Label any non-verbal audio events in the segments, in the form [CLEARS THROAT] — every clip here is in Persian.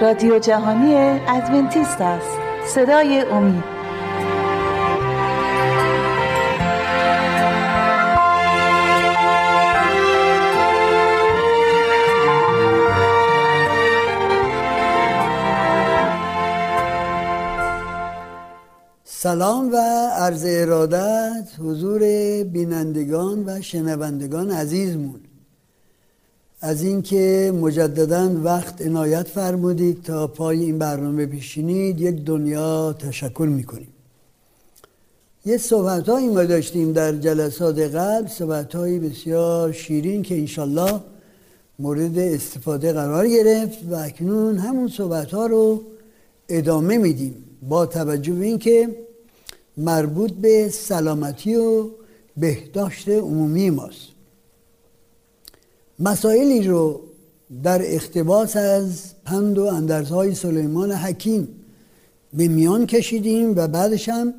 رادیو جهانی ادونتیست است. صدای امید. سلام و عرض ارادت حضور بینندگان و شنوندگان عزیزمون. از اینکه مجددا وقت عنایت فرمودید تا پای این برنامه بشینید یک دنیا تشکر می‌کنیم. یه صحبت هایی ما داشتیم در جلسات قبل صحبت های بسیار شیرین که انشالله مورد استفاده قرار گرفت و اکنون همون صحبت ها رو ادامه میدیم با توجه به اینکه مربوط به سلامتی و بهداشت عمومی ماست. مسائلی رو در اختباس از پند و اندرزهای سلیمان حکیم به میان کشیدیم و بعدش هم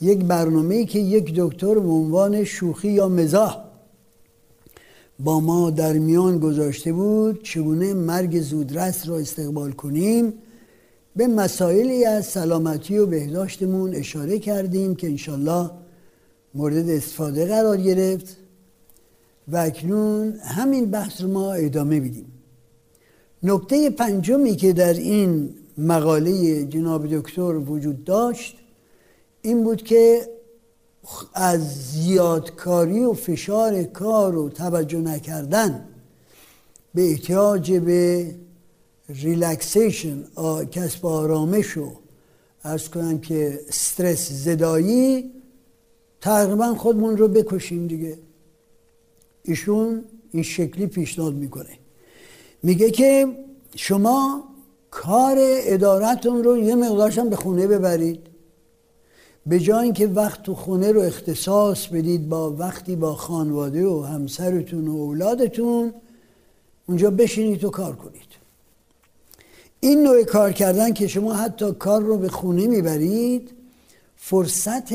یک برنامه که یک دکتر به عنوان شوخی یا مزاح با ما در میان گذاشته بود چگونه مرگ زودرس را استقبال کنیم به مسائلی از سلامتی و بهداشتمون اشاره کردیم که انشالله مورد استفاده قرار گرفت. و اکنون همین بحث رو ما ادامه بیدیم نکته پنجمی که در این مقاله جناب دکتر وجود داشت این بود که از زیادکاری و فشار کار و توجه نکردن به احتیاج به ریلکسیشن کسب آرامش و ارز کنم که استرس زدایی تقریبا خودمون رو بکشیم دیگه. ایشون این شکلی پیشنهاد می‌کنه. میگه که شما کار ادارتون رو یه مقدارشم به خونه ببرید. به جای اینکه وقت تو خونه رو اختصاص بدید با وقتی با خانواده و همسرتون و اولادتون اونجا بشینید و کار کنید. این نوع کار کردن که شما حتی کار رو به خونه می‌برید فرصت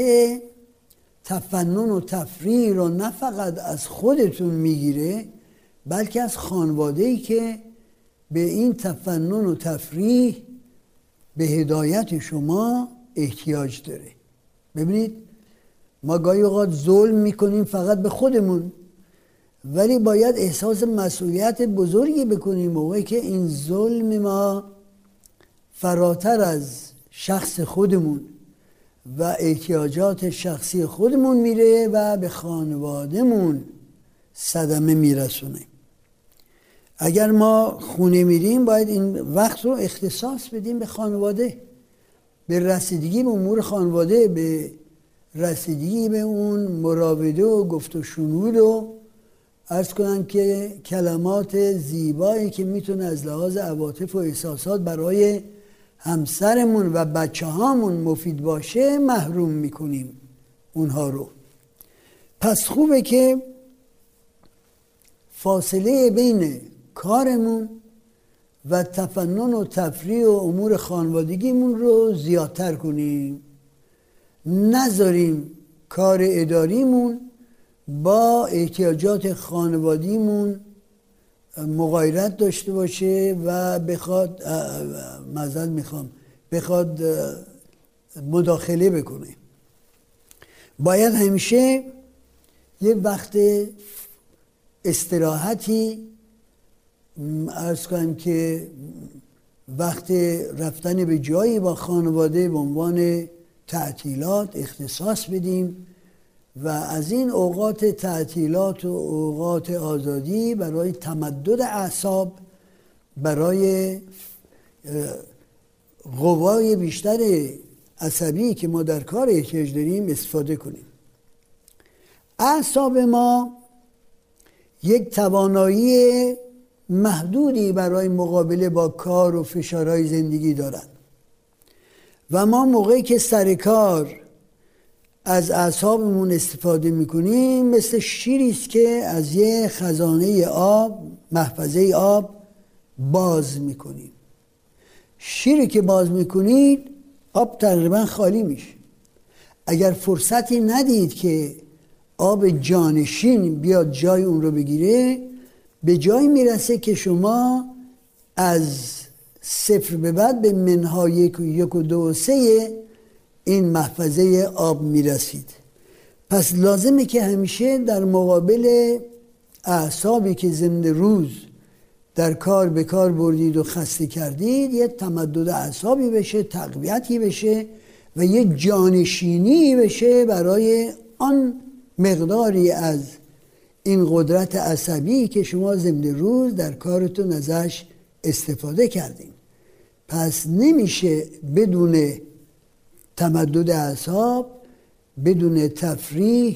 تفنن و تفریح رو نه فقط از خودتون می‌گیره بلکه از خانواده ای که به این تفنن و تفریح به هدایت شما احتیاج داره. ببینید ما گاهی اوقات ظلم می‌کنیم فقط به خودمون ولی باید احساس مسئولیت بزرگی بکنیم. موقعی که این ظلم ما فراتر از شخص خودمون و احتیاجات شخصی خودمون میره و به خانوادهمون صدمه میرسونه. اگر ما خونه میریم باید این وقت رو اختصاص بدیم به خانواده. به رسیدگی به امور خانواده به رسیدگی به اون مراوده و گفت و شنود و ارز کنم که کلمات زیبایی که می‌تونه از لحاظ عواطف و احساسات برای همسرمون و بچه هامون مفید باشه محروم می‌کنیم اونها رو. پس خوبه که فاصله بین کارمون و تفنن و تفریح و امور خانوادگیمون رو زیادتر کنیم. نذاریم کار اداریمون با احتیاجات خانوادیمون مغایرت داشته باشه و بخواد مزد می‌خوام بخواد مداخله بکنه. باید همیشه یه وقت استراحتی ارز کنم که وقت رفتن به جایی با خانواده به عنوان تعطیلات اختصاص بدیم. و از این اوقات تعطیلات و اوقات آزادی برای تمدد اعصاب برای قوای بیشتر عصبی که ما در کار احتیاج داریم استفاده کنیم. اعصاب ما یک توانایی محدودی برای مقابله با کار و فشارهای زندگی دارند. و ما موقعی که سر کار از اعصابمون استفاده می‌کنیم مثل شیری است که از یه خزانه آب محفظه آب باز می‌کنیم. شیری که باز می‌کنید آب تقریبا خالی میشه. اگر فرصتی ندید که آب جانشین بیاد جای اون رو بگیره به جای می‌رسه که شما از صفر به بعد به منها یک و یک و دو و سه این محفظه آب می‌رسید. پس لازمه که همیشه در مقابل اعصابی که زنده روز در کار به کار بردید و خسته کردید یه تمدد اعصابی بشه تقویتی بشه و یه جانشینی بشه برای آن مقداری از این قدرت عصبی که شما زنده روز در کارتون ازش استفاده کردیم پس نمیشه بدون تمدد اعصاب بدون تفریح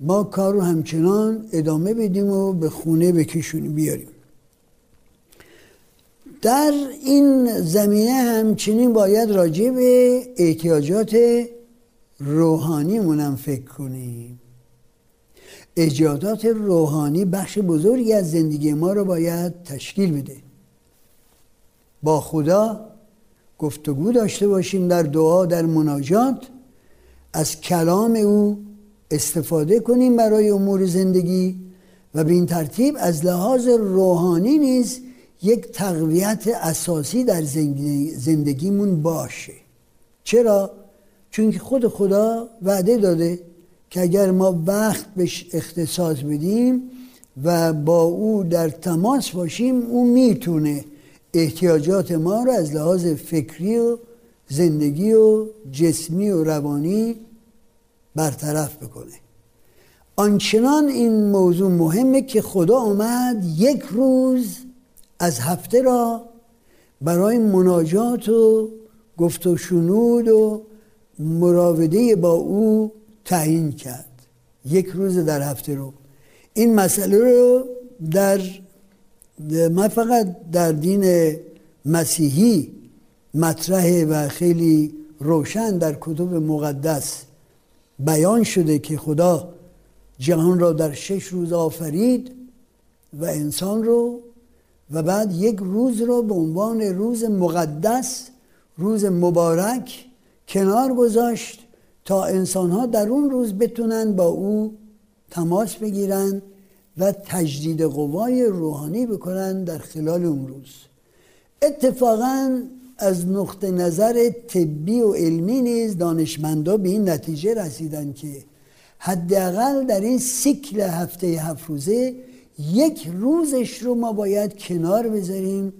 ما کار رو همچنان ادامه بدیم و به خونه بکشونیم بیاریم. در این زمینه همچنین باید راجع به احتیاجات روحانی مونم فکر کنیم. احتیاجات روحانی بخش بزرگی از زندگی ما رو باید تشکیل بده. با خدا گفتگو داشته باشیم در دعا در مناجات از کلام او استفاده کنیم برای امور زندگی و به این ترتیب از لحاظ روحانی نیز یک تقویت اساسی در زندگیمون باشه چرا؟ چون خود خدا وعده داده که اگر ما وقت بهش اختصاص بدیم و با او در تماس باشیم او می‌تونه احتیاجات ما رو از لحاظ فکری و زندگی و جسمی و روانی برطرف بکنه. آنچنان این موضوع مهمه که خدا آمد یک روز از هفته را برای مناجات و گفت و شنود و مراوده با او تعیین کرد. یک روز در هفته رو. این مسئله رو در من فقط در دین مسیحی مطرحه و خیلی روشن در کتب مقدس بیان شده که خدا جهان را در شش روز آفرید و انسان رو و بعد یک روز رو به عنوان روز مقدس روز مبارک کنار گذاشت تا انسان ها در اون روز بتونن با او تماس بگیرن و تجدید قوای روحانی بکنن در خلال اون روز. اتفاقا از نقطه نظر طبی و علمی نیز دانشمندا به این نتیجه رسیدن که حداقل در این سیکل هفته هفت روزه یک روزش رو ما باید کنار بذاریم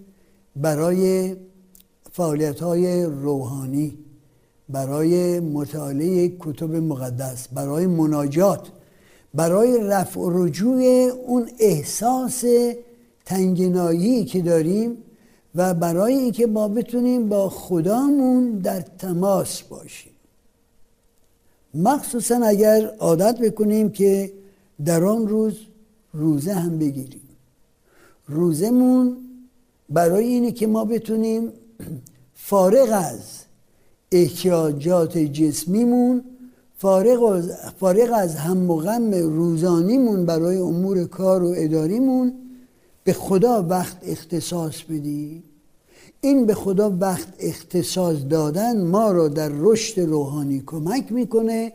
برای فعالیت های روحانی برای مطالعه کتب مقدس برای مناجات. برای رفع و رجوع اون احساس تنگنایی که داریم و برای اینکه ما بتونیم با خدامون در تماس باشیم. مخصوصا اگر عادت بکنیم که در آن روز روزه هم بگیریم. روزمون برای اینه که ما بتونیم [CLEARS THROAT] فارغ از احتیاجات جسمیمون فارغ از, فارغ از هم و غم روزانیمون برای امور کار و اداریمون به خدا وقت اختصاص بدیم این به خدا وقت اختصاص دادن ما را در رشد روحانی کمک می‌کنه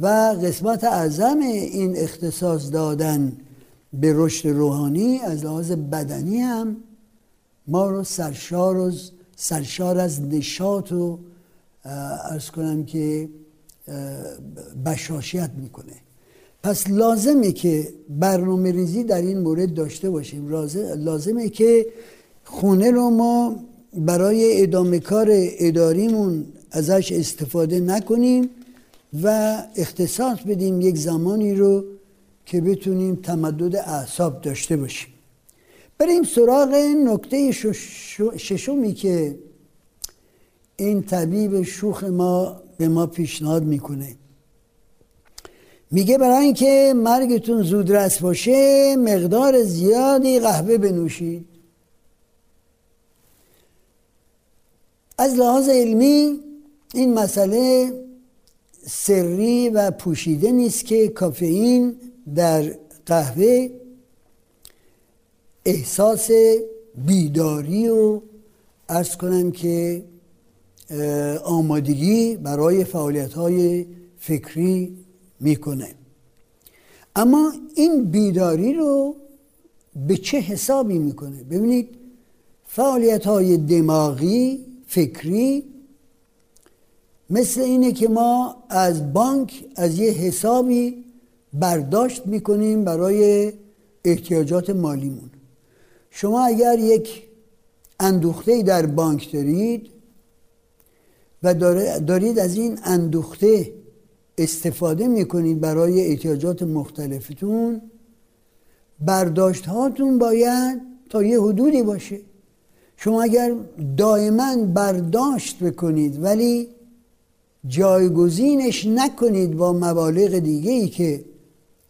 و قسمت اعظم این اختصاص دادن به رشد روحانی از لحاظ بدنی هم ما رو سرشار, و سرشار از نشاط و ارز کنم که بشاشیت می‌کنه. پس لازمه که برنامه ریزی در این مورد داشته باشیم. لازمه که خونه رو ما برای ادامه کار اداریمون ازش استفاده نکنیم و اختصاص بدیم یک زمانی رو که بتونیم تمدد اعصاب داشته باشیم. بریم سراغ نکته ششمی که این طبیب شوخ ما به ما پیشنهاد می‌کنه. میگه برای اینکه مرگتون زودرس باشه مقدار زیادی قهوه بنوشید. از لحاظ علمی این مسئله سری و پوشیده نیست که کافئین در قهوه احساس بیداری و ارز کنم که آمادگی برای فعالیت های فکری می‌کنه. اما این بیداری رو به چه حسابی می‌کنه؟ ببینید فعالیت های دماغی فکری مثل اینه که ما از بانک از یه حسابی برداشت می‌کنیم برای احتیاجات مالیمون. شما اگر یک اندوخته در بانک دارید و دارید از این اندوخته استفاده می‌کنید برای احتیاجات مختلفتون. برداشت هاتون باید تا یه حدودی باشه. شما اگر دائما برداشت بکنید ولی جایگزینش نکنید با مبالغ دیگه ای که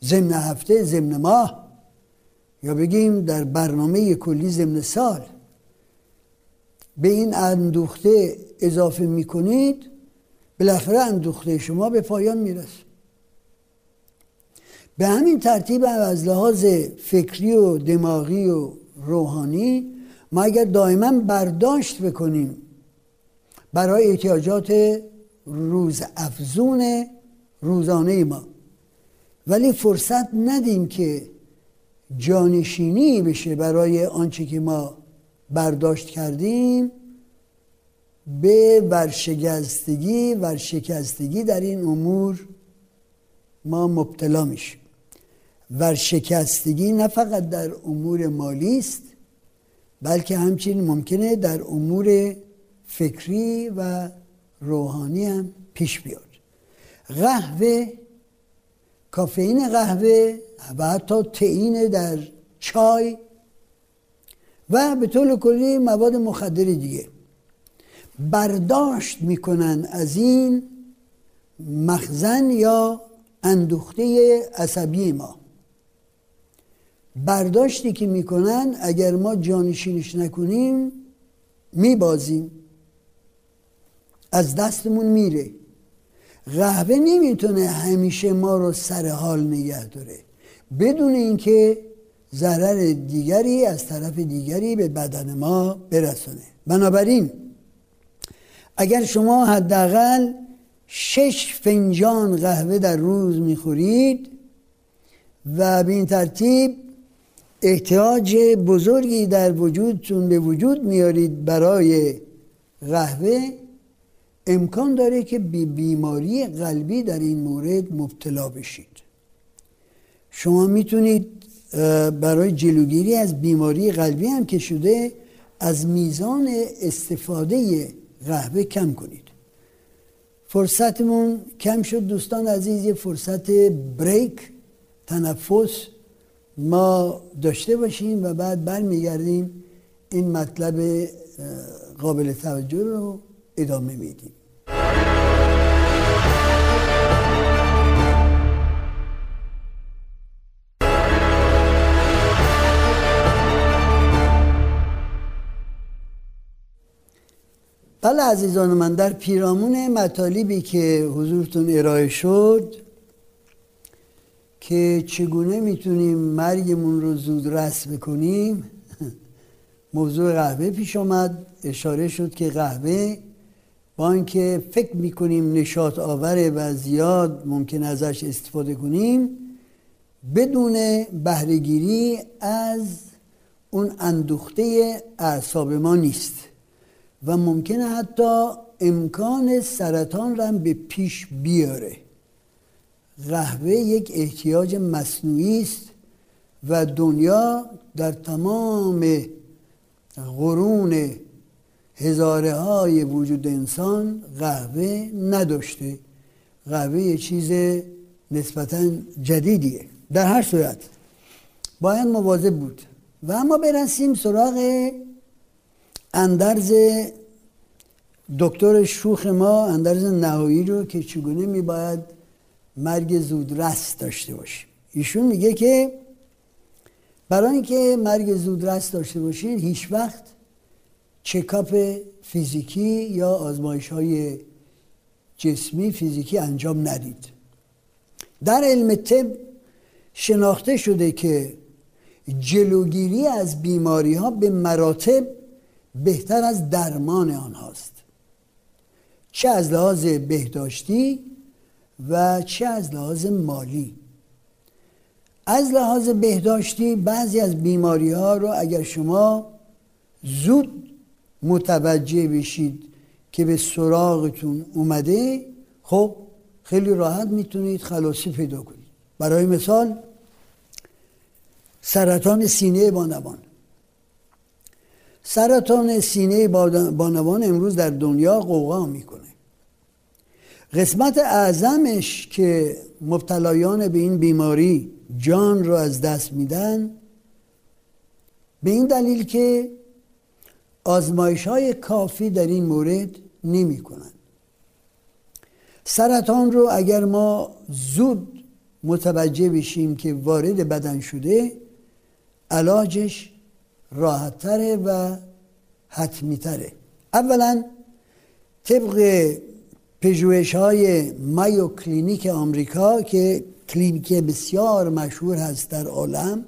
ضمن هفته ضمن ماه یا بگیم در برنامه کلی ضمن سال. به این اندوخته اضافه می‌کنید بالاخره اندوخته شما به پایان می‌رسه. به همین ترتیب از لحاظ فکری و دماغی و روحانی ما اگر دائما برداشت بکنیم برای احتیاجات روز افزون روزانه ما ولی فرصت ندیم که جانشینی بشه برای آنچه که ما برداشت کردیم به ورشگستگی ورشکستگی در این امور ما مبتلا میشیم. ورشکستگی نه فقط در امور مالی است بلکه همچنین ممکنه در امور فکری و روحانی هم پیش بیاد. قهوه کافئین قهوه و حتی تئین در چای و به طور کلی مواد مخدر دیگه. برداشت می‌کنن از این مخزن یا اندوخته عصبی ما. برداشتی که می‌کنن اگر ما جانشینش نکنیم میبازیم. از دستمون میره. قهوه نمی‌تونه همیشه ما رو سر حال نگه داره. بدون اینکه ضرر دیگری از طرف دیگری به بدن ما برسونه. بنابراین اگر شما حداقل شش فنجان قهوه در روز می‌خورید و به این ترتیب احتیاج بزرگی در وجودتون به وجود میارید برای قهوه امکان داره که بی بیماری قلبی در این مورد مبتلا بشید. شما می‌تونید برای جلوگیری از بیماری قلبی هم که شده از میزان استفاده قهوه کم کنید. فرصتمون کم شد دوستان عزیز یه فرصت بریک تنفس ما داشته باشیم و بعد برمیگردیم. این مطلب قابل توجه رو ادامه میدیم. بله عزیزان من در پیرامون مطالبی که حضورتون ارائه شد که چگونه می‌تونیم مرگمون رو زود رس بکنیم [LAUGHS] موضوع قهوه پیش آمد. اشاره شد که قهوه با اینکه فکر می‌کنیم نشاط آوره و زیاد ممکن ازش استفاده کنیم بدون بهرهگیری از اون اندوخته اعصاب ما نیست. و ممکنه حتی امکان سرطان را به پیش بیاره. قهوه یک احتیاج مصنوعی است و دنیا در تمام قرون هزاره های وجود انسان قهوه نداشته. قهوه چیز نسبتا جدیدیه. در هر صورت باید مواظب بود. و اما برسیم سراغ اندرز دکتر شوخ ما اندرز نهایی رو که چگونه میباید مرگ زودرس داشته باشیم. ایشون میگه که برای اینکه مرگ زودرس داشته باشید هیچ وقت چکاپ فیزیکی یا آزمایش های جسمی فیزیکی انجام ندید. در علم طب شناخته شده که جلوگیری از بیماری ها به مراتب بهتر از درمان آنهاست. چه از لحاظ بهداشتی و چه از لحاظ مالی. از لحاظ بهداشتی بعضی از بیماری ها رو اگر شما زود متوجه بشید که به سراغتون اومده خب خیلی راحت می‌تونید خلاصی پیدا کنید. برای مثال سرطان سینه بانوان سرطان سینه بانوان امروز در دنیا قوقا می‌کنه. قسمت اعظمش که مبتلایان به این بیماری جان رو از دست میدن به این دلیل که آزمایش های کافی در این مورد نمی کنند سرطان رو اگر ما زود متوجه بشیم که وارد بدن شده علاجش راحتتره و حتمیتره. اولا طبق پژوهش های Mayo Clinic آمریکا که کلینیک بسیار مشهور هست در عالم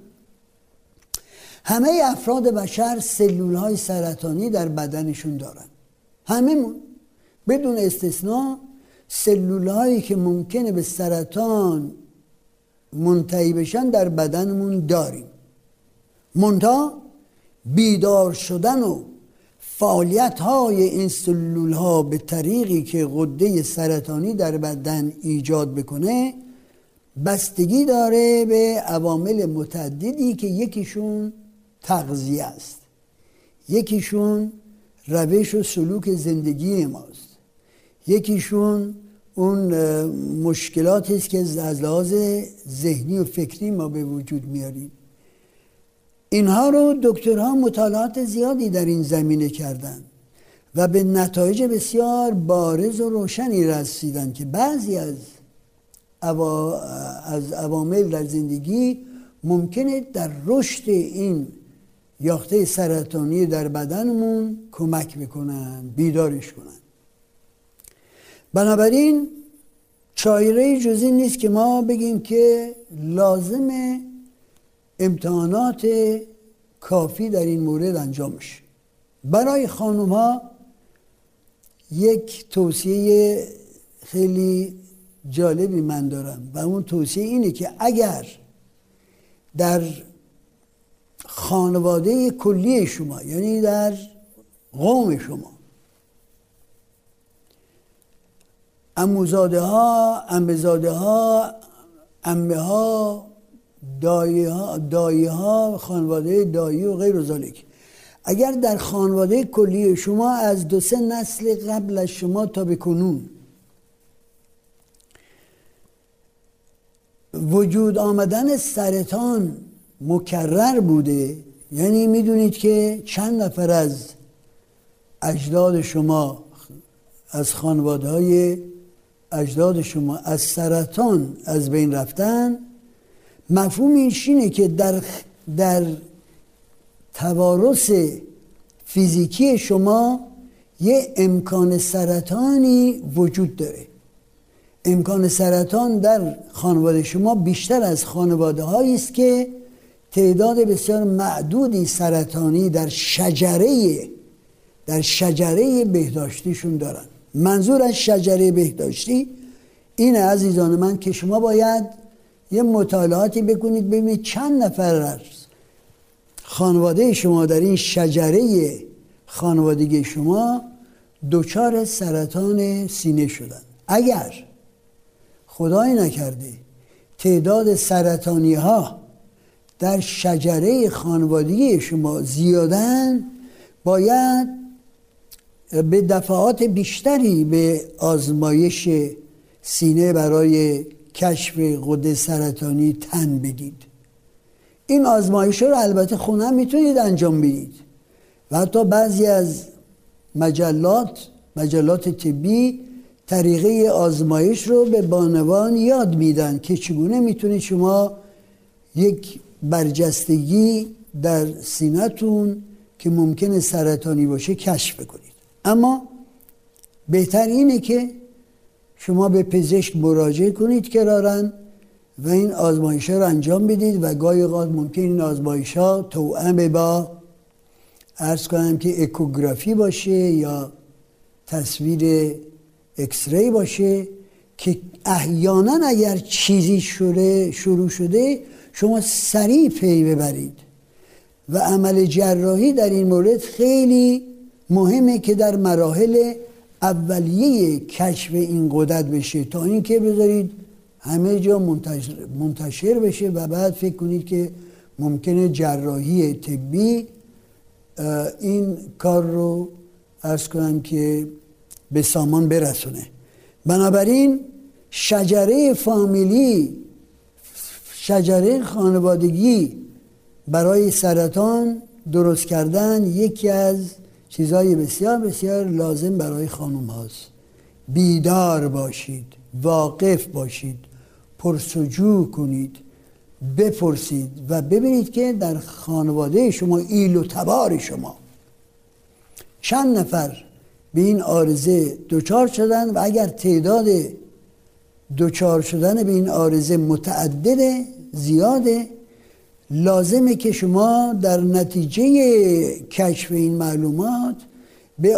همه افراد بشر سلول های سرطانی در بدنشون دارن. همه بدون استثنا سلول هایی که ممکنه به سرطان منتهی بشن در بدنمون داریم. منتها بیدار شدن و فعالیت های این سلول ها به طریقی که غده سرطانی در بدن ایجاد بکنه بستگی داره به عوامل متعددی که یکیشون تغذیه است. یکیشون روش و سلوک زندگی ماست. یکیشون اون مشکلاتی است که از لحاظ ذهنی و فکری ما به وجود میاریم. اینها رو دکترها مطالعات زیادی در این زمینه کردند و به نتایج بسیار بارز و روشنی رسیدن که بعضی از از عوامل در زندگی ممکنه در رشد این یاخته سرطانی در بدنمون کمک بکنن بیدارش کنن. بنابراین چایره جزی نیست که ما بگیم که لازم امتحانات کافی در این مورد انجام میشه. برای خانوم ها یک توصیه خیلی جالبی من دارم و اون توصیه اینه که اگر در خانواده کلی شما یعنی در قوم شما اموزاده ها امبزاده ها امه ها دایی ها, دایی ها خانواده دایی و غیر ذالک. اگر در خانواده کلی شما از دو سه نسل قبل از شما تا به کنون وجود آمدن سرطان مکرر بوده یعنی می‌دونید که چند نفر از اجداد شما از خانواده های اجداد شما از سرطان از بین رفتن مفهوم اینه که در در توارث فیزیکی شما یه امکان سرطانی وجود داره. امکان سرطان در خانواده شما بیشتر از خانواده است که تعداد بسیار معدودی سرطانی در شجره در شجره بهداشتیشون دارن. منظور از شجره بهداشتی این عزیزان من که شما باید یه مطالعاتی بکنید ببینید چند نفر از خانواده شما در این شجره خانوادگی شما دچار سرطان سینه شدن. اگر خدای نکرده تعداد سرطانی ها در شجره خانوادگی شما زیادن باید به دفعات بیشتری به آزمایش سینه برای کشف قده سرطانی تن بدید. این آزمایش رو البته خونه می‌تونید انجام بدید. و حتی بعضی از مجلات مجلات طبی طریقه آزمایش رو به بانوان یاد میدن که چگونه می‌تونید شما یک برجستگی در سینتون که ممکنه سرطانی باشه کشف کنید. اما بهتر اینه که شما به پزشک مراجعه کنید کرارن و این آزمایش ها رو انجام بدید و گاهی اوقات ممکن این آزمایش ها توأم با ارز کنم که اکوگرافی باشه یا تصویر اکسری باشه که احیانا اگر چیزی شده شروع شده شما سریع پی ببرید. و عمل جراحی در این مورد خیلی مهمه که در مراحل اولیه کشف این قدرت بشه. تا اینکه بذارید همه جا منتشر, بشه و بعد فکر کنید که ممکنه جراحی طبی این کار رو ارز کنم که به سامان برسونه. بنابراین شجره فامیلی شجره خانوادگی برای سرطان درست کردن یکی از چیزهای بسیار بسیار لازم برای خانم هاست. بیدار باشید واقف باشید پرسجو کنید بپرسید و ببینید که در خانواده شما ایل و تبار شما. چند نفر به این آرزه دچار شدن و اگر تعداد دچار شدن به این آرزه متعدد زیاده لازمه که شما در نتیجه کشف این معلومات به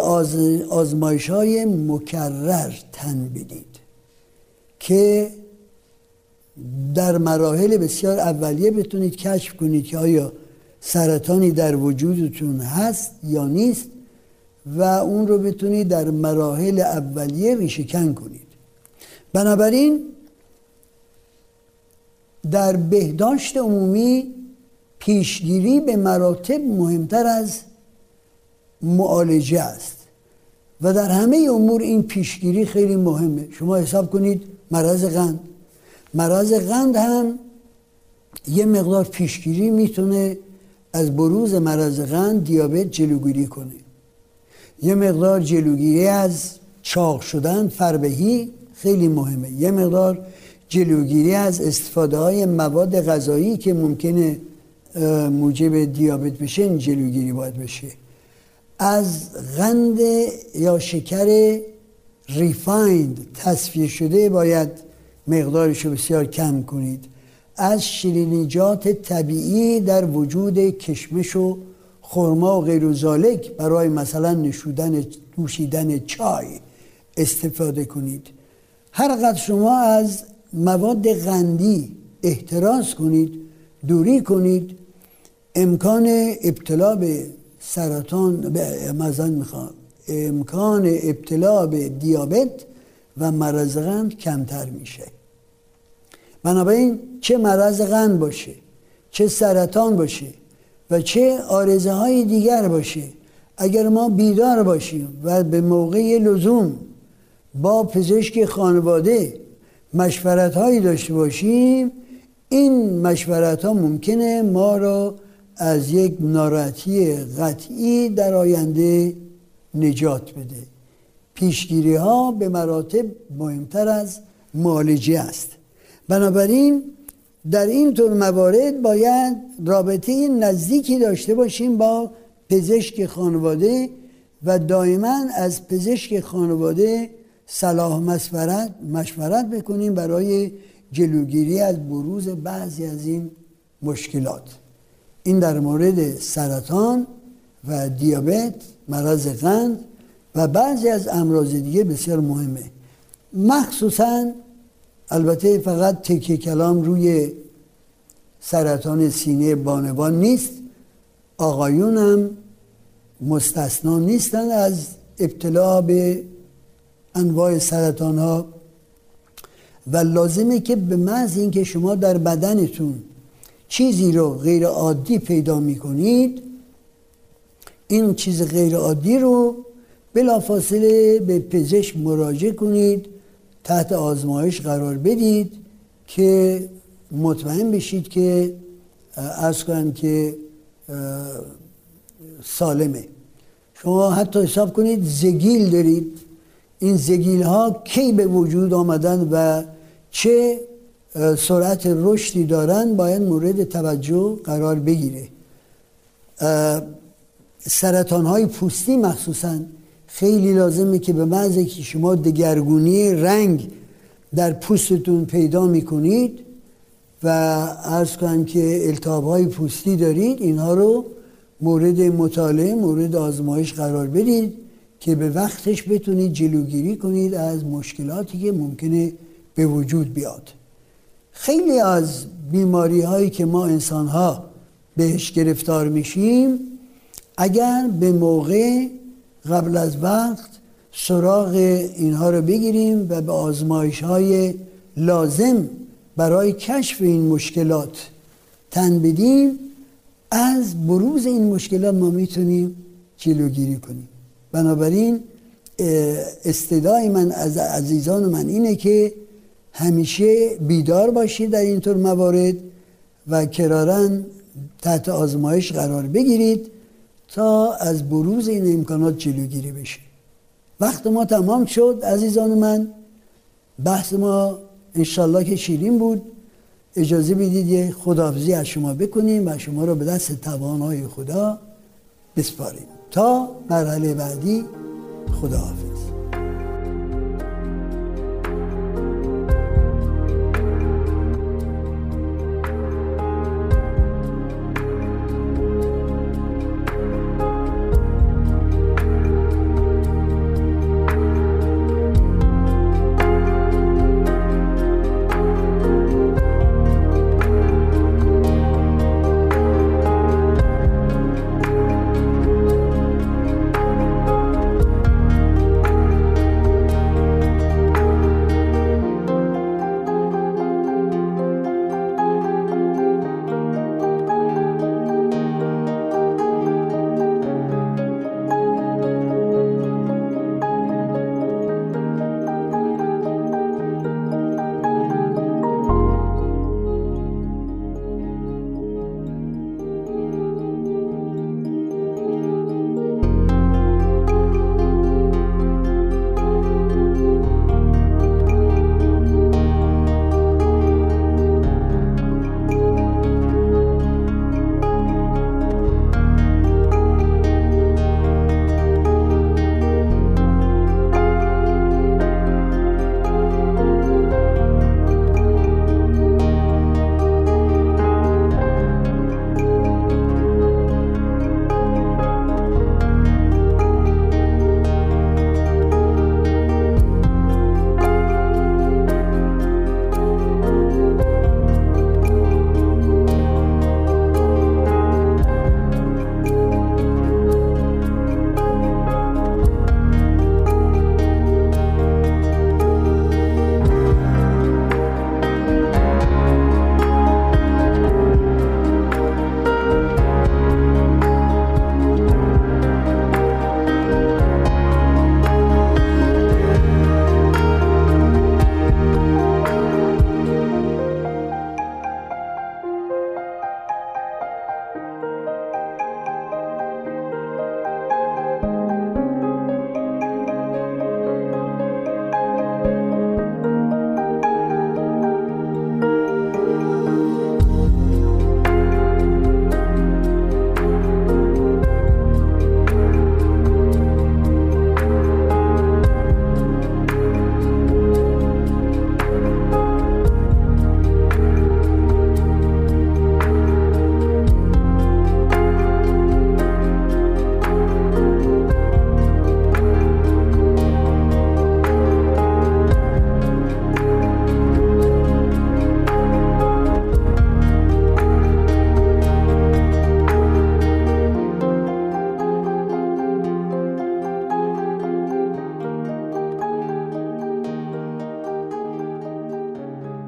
آزمایش های مکرر تن بدید که در مراحل بسیار اولیه بتونید کشف کنید که آیا سرطانی در وجودتون هست یا نیست و اون رو بتونید در مراحل اولیه ریشهکن کنید. بنابراین در بهداشت عمومی پیشگیری به مراتب مهمتر از معالجه است. و در همه امور این پیشگیری خیلی مهمه. شما حساب کنید مرض قند. مرض قند هم یه مقدار پیشگیری می‌تونه از بروز مرض قند دیابت جلوگیری کنه. یه مقدار جلوگیری از چاق شدن فربهی خیلی مهمه. یه مقدار جلوگیری از استفاده های مواد غذایی که ممکنه موجب دیابت بشه این جلوگیری باید بشه. از غند یا شکر ریفایند تصفیه شده باید مقدارش رو بسیار کم کنید. از شیرینیجات طبیعی در وجود کشمش و خرما و غیر زالک برای مثلا نشودن نوشیدن چای استفاده کنید. هر قدر شما از مواد غندی احتراز کنید دوری کنید امکان ابتلا به سرطان به مزن می‌خوام. امکان ابتلا به دیابت و مرض قند کمتر میشه. بنابراین چه مرض قند باشه چه سرطان باشه و چه آرزه های دیگر باشه. اگر ما بیدار باشیم و به موقع لزوم با پزشک خانواده مشورت هایی داشته باشیم این مشورت ها ممکنه ما را از یک ناراحتی قطعی در آینده نجات بده. پیشگیری ها به مراتب مهمتر از معالجه است. بنابراین در این طور موارد باید رابطه نزدیکی داشته باشیم با پزشک خانواده و دائما از پزشک خانواده صلاح مشورت مشورت بکنیم برای جلوگیری از بروز بعضی از این مشکلات. این در مورد سرطان و دیابت مرض قند و بعضی از امراض دیگه بسیار مهمه. مخصوصا البته فقط تکیه کلام روی سرطان سینه بانوان نیست. آقایون هم مستثنا نیستن از ابتلا به انواع سرطان ها و لازمه که به محض اینکه شما در بدنتون چیزی رو غیر عادی پیدا می‌کنید این چیز غیر عادی رو بلافاصله به پزشک مراجعه کنید تحت آزمایش قرار بدید که مطمئن بشید که از کنم که سالمه. شما حتی حساب کنید زگیل دارید. این زگیل ها کی به وجود آمدن و چه سرعت رشدی دارن باید مورد توجه قرار بگیره. سرطان های پوستی مخصوصا خیلی لازمه که به محض که شما دگرگونی رنگ در پوستتون پیدا می‌کنید و ارز کنم که التهاب های پوستی دارید اینها رو مورد مطالعه مورد آزمایش قرار بدید که به وقتش بتونید جلوگیری کنید از مشکلاتی که ممکنه به وجود بیاد. خیلی از بیماری هایی که ما انسان ها بهش گرفتار میشیم اگر به موقع قبل از وقت سراغ اینها رو بگیریم و به آزمایش های لازم برای کشف این مشکلات تن بدیم از بروز این مشکلات ما می‌تونیم جلوگیری کنیم. بنابراین استدای من از عزیزان من اینه که همیشه بیدار باشید در اینطور موارد و کرارن تحت آزمایش قرار بگیرید تا از بروز این امکانات جلوگیری بشه. وقت ما تمام شد عزیزان من. بحث ما انشالله که شیرین بود. اجازه بدید یه خداحافظی از شما بکنیم و شما رو به دست توانای خدا بسپاریم. تا مرحله بعدی خداحافظ.